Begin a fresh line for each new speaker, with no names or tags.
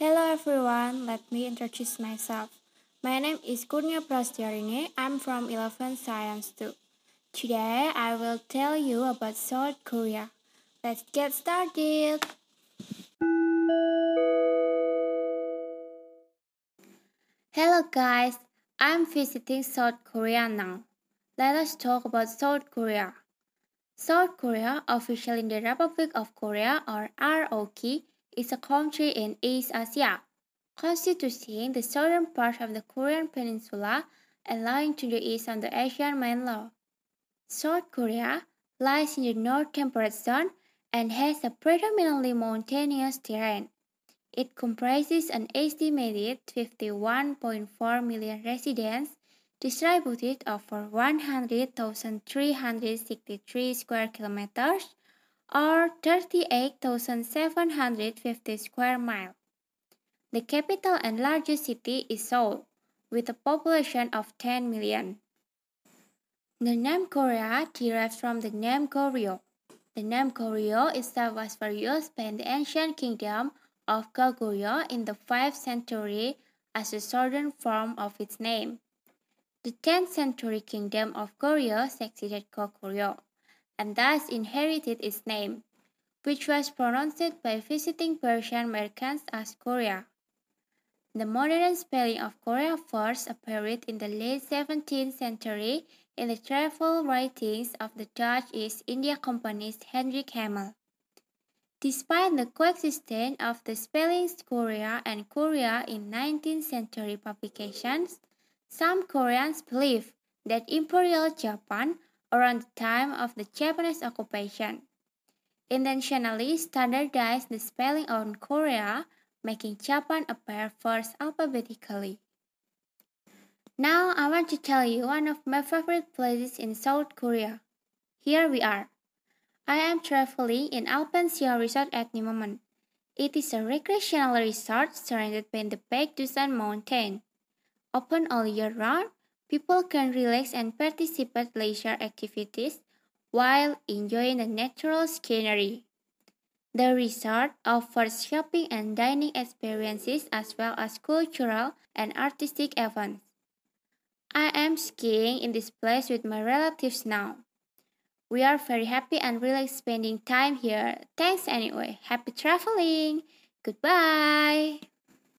everyone, let me introduce myself. My name is Kurnia Prastyarine. I'm from 11 Science 2. Today, I will tell you about South Korea. Let's get started. Hello guys, I'm visiting South Korea now. Let us talk about South Korea. South Korea, officially the Republic of Korea or ROK, is a country in East Asia, constituting the southern part of the Korean peninsula and lying to the east on the Asian mainland. South Korea lies in the North Temperate Zone and has a predominantly mountainous terrain. It comprises an estimated 51.4 million residents distributed over 100,363 square kilometers or 38,750 square miles. The capital and largest city is Seoul, with a population of 10 million. The name Korea derives from the name Goryeo. The name Goryeo itself was for used by the ancient kingdom of Goguryeo in the 5th century as a southern form of its name. The 10th century kingdom of Goryeo succeeded Goguryeo and thus inherited its name, which was pronounced by visiting Persian merchants as Korea. The modern spelling of Korea first appeared in the late 17th century in the travel writings of the Dutch East India Company's Hendrik Hamel. Despite the coexistence of the spellings Corea and Korea in 19th century publications, some Koreans believe that Imperial Japan around the time of the Japanese occupation. Intentionally standardized the spelling on Korea, making Japan appear first alphabetically. Now I want to tell you one of my favorite places in South Korea. Here we are. I am traveling in Alpensia Resort at the moment. It is a recreational resort surrounded by the Baekdusan Mountain. Open all year round, people can relax and participate leisure activities while enjoying the natural scenery. The resort offers shopping and dining experiences as well as cultural and artistic events. I am skiing in this place with my relatives now. We are very happy and relaxed spending time here. Thanks anyway. Happy traveling. Goodbye.